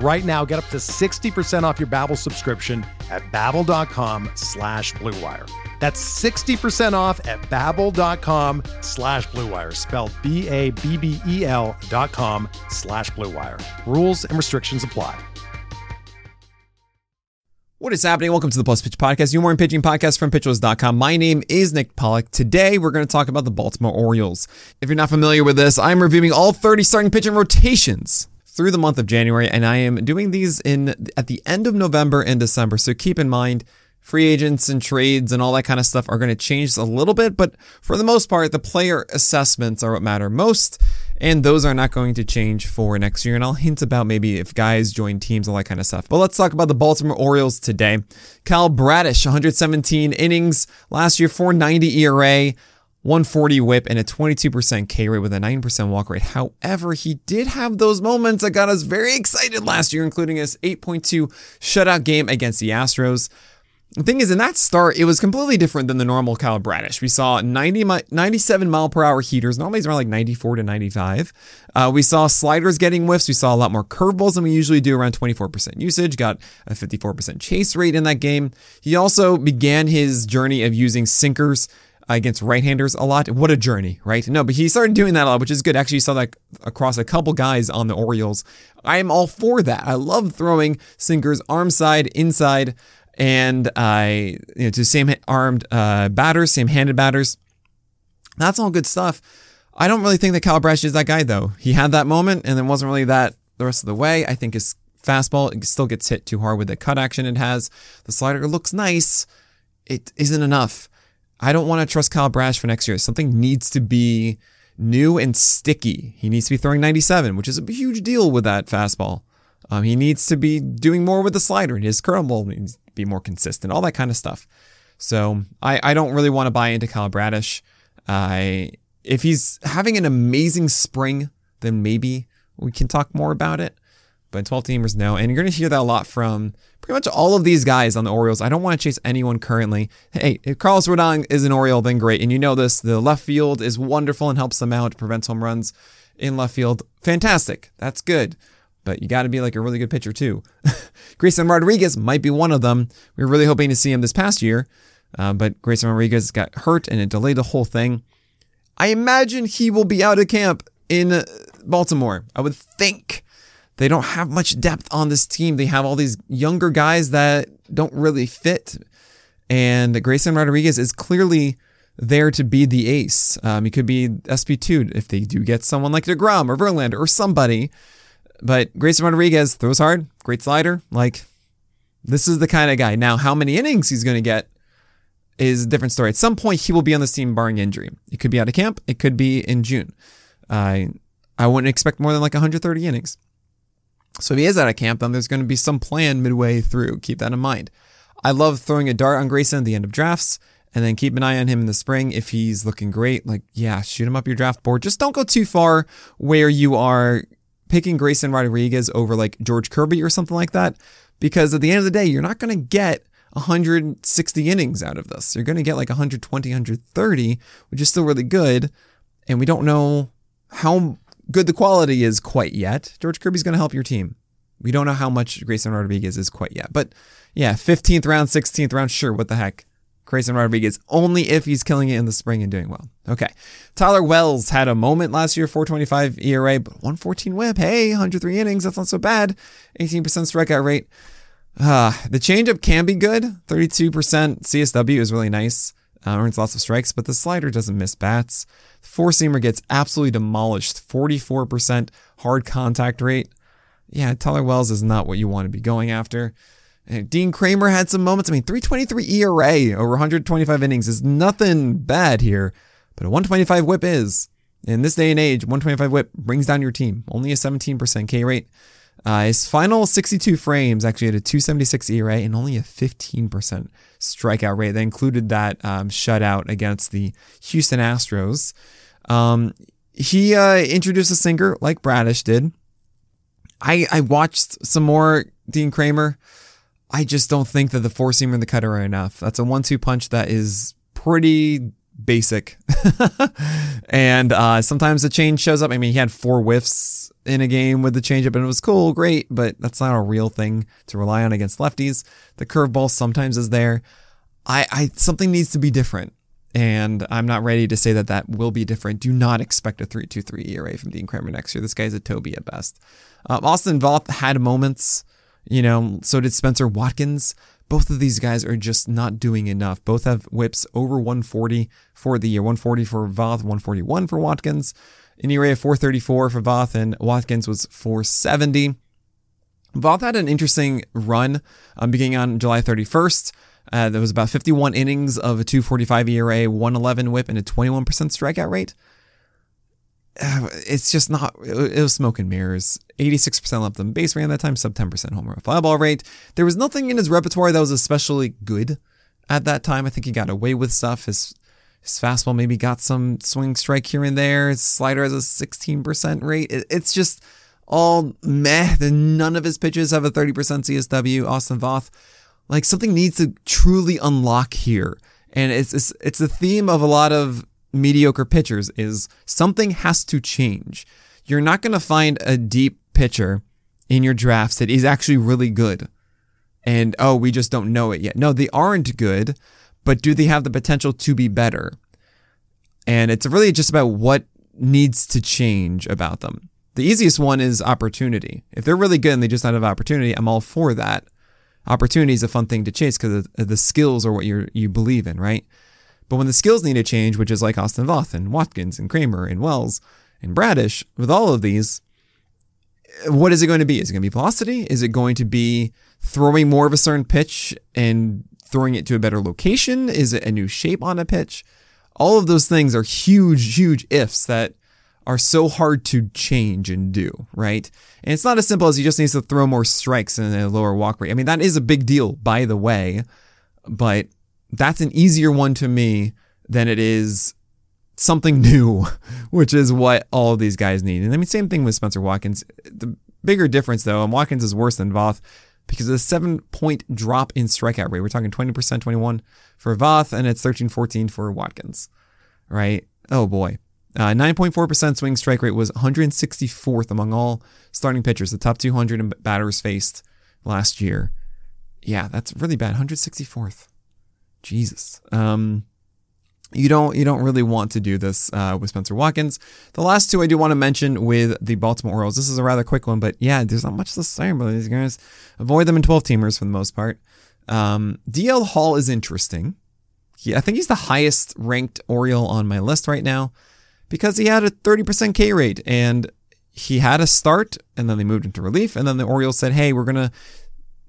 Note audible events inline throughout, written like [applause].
Right now, get up to 60% off your Babbel subscription at babbel.com slash bluewire. That's 60% off at babbel.com slash bluewire, spelled B-A-B-B-E-L dot com slash bluewire. Rules and restrictions apply. What is happening? Welcome to the Plus Pitch Podcast, your morning pitching podcast from pitchers.com. My name is Nick Pollack. Today, we're going to talk about the Baltimore Orioles. If you're not familiar with this, I'm reviewing all 30 starting pitching rotations through the month of January, and I am doing these in at the end of November and December. So keep in mind, free agents and trades and all that kind of stuff are going to change a little bit, but for the most part, the player assessments are what matter most, and those are not going to change for next year. And I'll hint about maybe if guys join teams, all that kind of stuff. But let's talk about the Baltimore Orioles today. Kyle Bradish, 117 innings last year, 490 ERA. 140 whip and a 22% K rate with a 9% walk rate. However, he did have those moments that got us very excited last year, including his 8.2 shutout game against the Astros. The thing is, in that start, it was completely different than the normal Kyle Bradish. We saw 90, 97 mile per hour heaters. Normally, it's around like 94 to 95. Uh, we saw sliders getting whiffs. We saw a lot more curveballs than we usually do, around 24% usage. Got a 54% chase rate in that game. He also began his journey of using sinkers against right-handers a lot. What a journey, right? No, but he started doing that a lot, which is good. Actually, you saw that across a couple guys on the Orioles. I am all for that. I love throwing sinkers arm side, inside, and I you know to same armed uh, batters, same handed batters. That's all good stuff. I don't really think that Kyle Bradish is that guy though. He had that moment and then wasn't really that the rest of the way. I think his fastball still gets hit too hard with the cut action it has. The slider looks nice. It isn't enough. I don't want to trust Kyle Bradish for next year. Something needs to be new and sticky. He needs to be throwing 97, which is a huge deal with that fastball. Um, he needs to be doing more with the slider. and His curveball needs to be more consistent, all that kind of stuff. So I, I don't really want to buy into Kyle Bradish. I if he's having an amazing spring, then maybe we can talk more about it. But 12 teamers, no. And you're going to hear that a lot from pretty much all of these guys on the Orioles. I don't want to chase anyone currently. Hey, if Carlos Rodon is an Oriole, then great. And you know this. The left field is wonderful and helps them out, prevents home runs in left field. Fantastic. That's good. But you got to be like a really good pitcher, too. [laughs] Grayson Rodriguez might be one of them. We were really hoping to see him this past year. Uh, but Grayson Rodriguez got hurt and it delayed the whole thing. I imagine he will be out of camp in Baltimore. I would think. They don't have much depth on this team. They have all these younger guys that don't really fit. And Grayson Rodriguez is clearly there to be the ace. Um, he could be SP2 if they do get someone like DeGrom or Verlander or somebody. But Grayson Rodriguez throws hard, great slider. Like, this is the kind of guy. Now, how many innings he's going to get is a different story. At some point, he will be on this team barring injury. It could be out of camp, it could be in June. I I wouldn't expect more than like 130 innings. So if he is out of camp, then there's going to be some plan midway through. Keep that in mind. I love throwing a dart on Grayson at the end of drafts and then keep an eye on him in the spring. If he's looking great, like, yeah, shoot him up your draft board. Just don't go too far where you are picking Grayson Rodriguez over like George Kirby or something like that. Because at the end of the day, you're not going to get 160 innings out of this. You're going to get like 120, 130, which is still really good. And we don't know how good the quality is quite yet. George Kirby's going to help your team. We don't know how much Grayson Rodriguez is quite yet. But yeah, 15th round, 16th round, sure, what the heck. Grayson Rodriguez only if he's killing it in the spring and doing well. Okay. Tyler Wells had a moment last year, 425 ERA, but 114 whip. Hey, 103 innings. That's not so bad. 18% strikeout rate. Uh, the changeup can be good. 32% CSW is really nice. Uh, earns lots of strikes, but the slider doesn't miss bats. Four seamer gets absolutely demolished 44% hard contact rate. Yeah, Tyler Wells is not what you want to be going after. And Dean Kremer had some moments. I mean, 323 ERA over 125 innings is nothing bad here, but a 125 whip is. In this day and age, 125 whip brings down your team. Only a 17% K rate. Uh, his final 62 frames actually had a 276 ERA and only a 15% strikeout rate. That included that um, shutout against the Houston Astros. Um, he uh, introduced a sinker like Bradish did. I, I watched some more Dean Kremer. I just don't think that the four seamer and the cutter are enough. That's a one two punch that is pretty basic. [laughs] and uh, sometimes the change shows up. I mean, he had four whiffs in a game with the changeup, and it was cool, great, but that's not a real thing to rely on against lefties. The curveball sometimes is there. I, I something needs to be different, and I'm not ready to say that that will be different. Do not expect a 3.23 ERA from Dean Kremer next year. This guy's a Toby at best. Um, Austin Voth had moments, you know. So did Spencer Watkins. Both of these guys are just not doing enough. Both have whips over 140 for the year. 140 for Voth, 141 for Watkins. An ERA of 434 for Voth, and Watkins was 470. Voth had an interesting run um, beginning on July 31st. Uh, there was about 51 innings of a 245 ERA, 111 whip, and a 21% strikeout rate. [sighs] It's just not, it was smoke and mirrors. 86% left on base ran that time, sub 10% home run fly ball rate. There was nothing in his repertoire that was especially good at that time. I think he got away with stuff. His his fastball maybe got some swing strike here and there. His slider has a 16% rate. It, it's just all meh. None of his pitches have a 30% CSW. Austin Voth, like something needs to truly unlock here. And it's, it's, it's the theme of a lot of mediocre pitchers is something has to change. You're not going to find a deep pitcher in your drafts that is actually really good. And oh, we just don't know it yet. No, they aren't good, but do they have the potential to be better? And it's really just about what needs to change about them. The easiest one is opportunity. If they're really good and they just not have opportunity, I'm all for that. Opportunity is a fun thing to chase because the skills are what you you believe in, right? But when the skills need to change, which is like Austin Voth and Watkins and Kremer and Wells and Bradish, with all of these, what is it going to be? Is it going to be velocity? Is it going to be throwing more of a certain pitch and throwing it to a better location? Is it a new shape on a pitch? All of those things are huge, huge ifs that are so hard to change and do, right? And it's not as simple as he just needs to throw more strikes and a lower walk rate. I mean, that is a big deal, by the way, but that's an easier one to me than it is something [laughs] new, which is what all these guys need. And I mean, same thing with Spencer Watkins. The bigger difference, though, and Watkins is worse than Voth because of the seven point drop in strikeout rate. We're talking 20%, 21 for Voth, and it's 13, 14 for Watkins, right? Oh boy. Uh, 9.4% swing strike rate was 164th among all starting pitchers, the top 200 batters faced last year. Yeah, that's really bad. 164th. Jesus. Um, you don't you don't really want to do this uh, with Spencer Watkins. The last two I do want to mention with the Baltimore Orioles. This is a rather quick one, but yeah, there's not much to say about these guys. Avoid them in 12 teamers for the most part. Um, DL Hall is interesting. He, I think he's the highest ranked Oriole on my list right now because he had a 30% K rate and he had a start and then they moved into relief and then the Orioles said, "Hey, we're gonna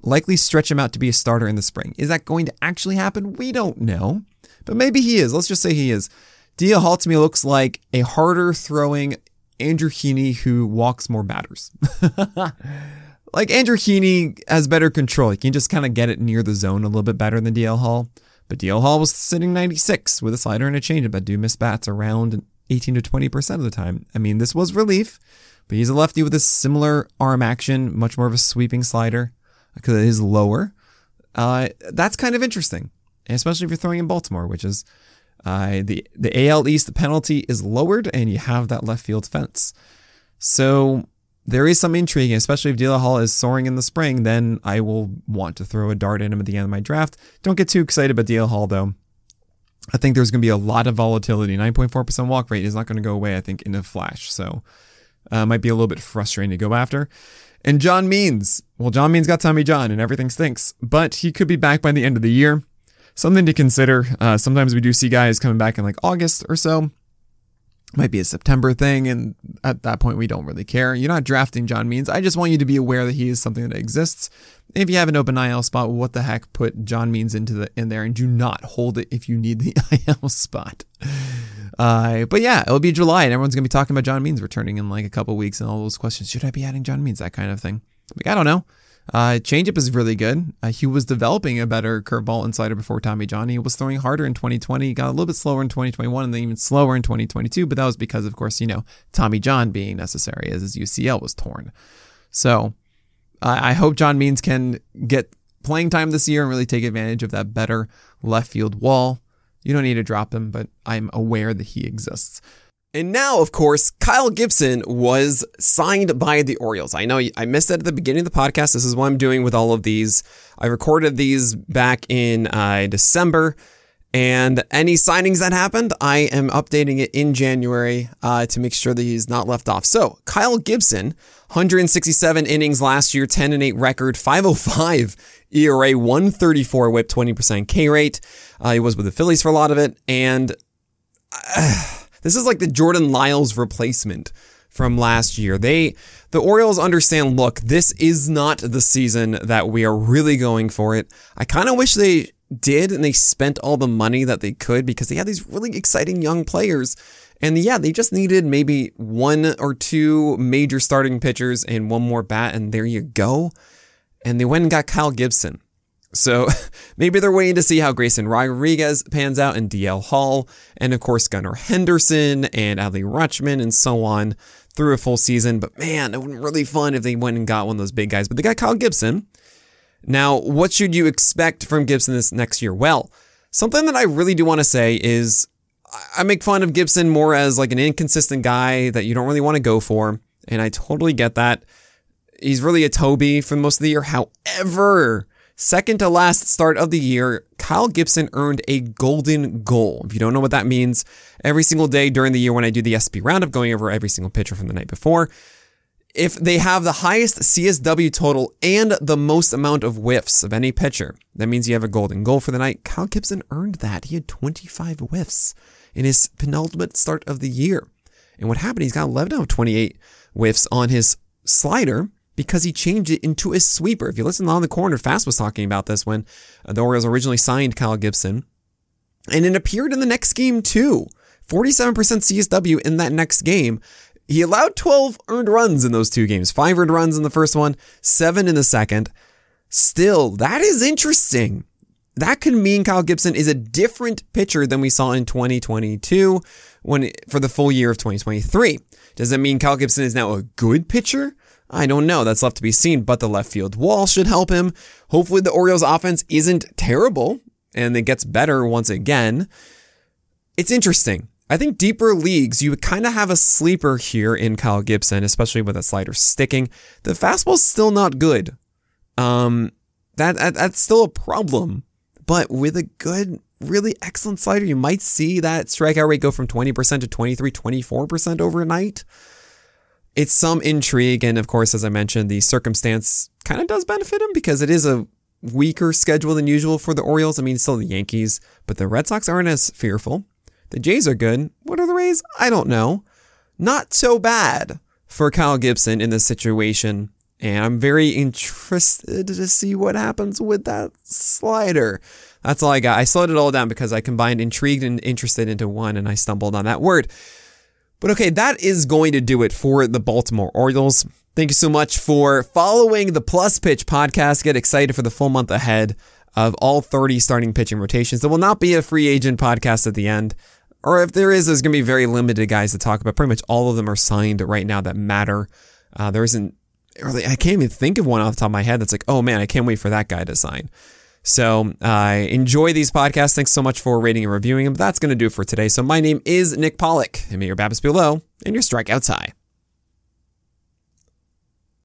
likely stretch him out to be a starter in the spring." Is that going to actually happen? We don't know. But maybe he is. Let's just say he is. DL Hall to me looks like a harder throwing Andrew Heaney who walks more batters. [laughs] like Andrew Heaney has better control. He can just kind of get it near the zone a little bit better than DL Hall. But DL Hall was sitting 96 with a slider and a changeup that do miss bats around 18 to 20% of the time. I mean, this was relief, but he's a lefty with a similar arm action, much more of a sweeping slider because it is lower. Uh, that's kind of interesting especially if you're throwing in Baltimore, which is uh, the the AL East. The penalty is lowered, and you have that left field fence. So there is some intrigue, especially if DL Hall is soaring in the spring. Then I will want to throw a dart at him at the end of my draft. Don't get too excited about DL Hall though. I think there's going to be a lot of volatility. 9.4% walk rate is not going to go away. I think in a flash. So uh, might be a little bit frustrating to go after. And John Means, well, John Means got Tommy John, and everything stinks. But he could be back by the end of the year. something to consider. Uh, sometimes we do see guys coming back in like August or so. Might be a September thing, and at that point, we don't really care. You're not drafting John Means. I just want you to be aware that he is something that exists. If you have an open IL spot, what the heck? Put John Means into the in there, and do not hold it if you need the [laughs] IL spot. Uh, but yeah, it'll be July, and everyone's gonna be talking about John Means returning in like a couple weeks, and all those questions. Should I be adding John Means? That kind of thing. Like I don't know. Uh, changeup is really good. Uh, he was developing a better curveball and slider before Tommy John. He was throwing harder in 2020, got a little bit slower in 2021, and then even slower in 2022. But that was because, of course, you know, Tommy John being necessary as his UCL was torn. So uh, I hope John Means can get playing time this year and really take advantage of that better left field wall. You don't need to drop him, but I'm aware that he exists. And now, of course, Kyle Gibson was signed by the Orioles. I know I missed that at the beginning of the podcast. This is what I'm doing with all of these. I recorded these back in uh, December. And any signings that happened, I am updating it in January uh, to make sure that he's not left off. So, Kyle Gibson, 167 innings last year, 10 and 8 record, 505 ERA, 134 whip, 20% K rate. Uh, he was with the Phillies for a lot of it. And. [sighs] Uh, this is like the Jordan Lyles replacement from last year. They the Orioles understand, look, this is not the season that we are really going for it. I kind of wish they did and they spent all the money that they could because they had these really exciting young players. And yeah, they just needed maybe one or two major starting pitchers and one more bat, and there you go. And they went and got Kyle Gibson. So [laughs] maybe they're waiting to see how Grayson Rodriguez pans out and DL Hall, and of course Gunnar Henderson and Adley Rutschman and so on through a full season. But man, it would be really fun if they went and got one of those big guys. But they got Kyle Gibson. Now, what should you expect from Gibson this next year? Well, something that I really do want to say is I make fun of Gibson more as like an inconsistent guy that you don't really want to go for. And I totally get that. He's really a Toby for most of the year. However, Second to last start of the year, Kyle Gibson earned a golden goal. If you don't know what that means, every single day during the year when I do the SP roundup, going over every single pitcher from the night before, if they have the highest CSW total and the most amount of whiffs of any pitcher, that means you have a golden goal for the night. Kyle Gibson earned that. He had 25 whiffs in his penultimate start of the year. And what happened, he's got 11 out of 28 whiffs on his slider because he changed it into a sweeper. If you listen on the corner, Fast was talking about this when the Orioles originally signed Kyle Gibson. And it appeared in the next game too. 47% CSW in that next game. He allowed 12 earned runs in those two games. Five earned runs in the first one, seven in the second. Still, that is interesting. That could mean Kyle Gibson is a different pitcher than we saw in 2022 when for the full year of 2023. Does that mean Kyle Gibson is now a good pitcher? I don't know. That's left to be seen, but the left field wall should help him. Hopefully, the Orioles offense isn't terrible and it gets better once again. It's interesting. I think deeper leagues, you kind of have a sleeper here in Kyle Gibson, especially with a slider sticking. The fastball's still not good. Um, that, that that's still a problem. But with a good, really excellent slider, you might see that strikeout rate go from 20% to 23, 24% overnight it's some intrigue. And of course, as I mentioned, the circumstance kind of does benefit him because it is a weaker schedule than usual for the Orioles. I mean, still the Yankees, but the Red Sox aren't as fearful. The Jays are good. What are the Rays? I don't know. Not so bad for Kyle Gibson in this situation. And I'm very interested to see what happens with that slider. That's all I got. I slowed it all down because I combined intrigued and interested into one and I stumbled on that word. But okay, that is going to do it for the Baltimore Orioles. Thank you so much for following the Plus Pitch podcast. Get excited for the full month ahead of all 30 starting pitching rotations. There will not be a free agent podcast at the end. Or if there is, there's going to be very limited guys to talk about. Pretty much all of them are signed right now that matter. Uh, there isn't really, I can't even think of one off the top of my head that's like, oh man, I can't wait for that guy to sign. So uh, enjoy these podcasts. Thanks so much for rating and reviewing them. That's going to do it for today. So my name is Nick Pollack, and may your BABIPs be low and your strikeouts high.